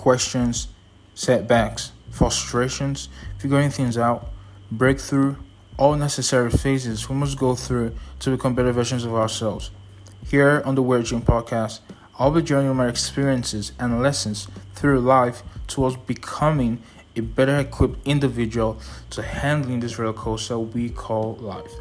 questions, setbacks, frustrations, figuring things out, breakthrough, all necessary phases we must go through to become better versions of ourselves. Here on the Weirdgene podcast, I'll be sharing my experiences and lessons through life towards becoming a better equipped individual to handling this roller coaster we call life.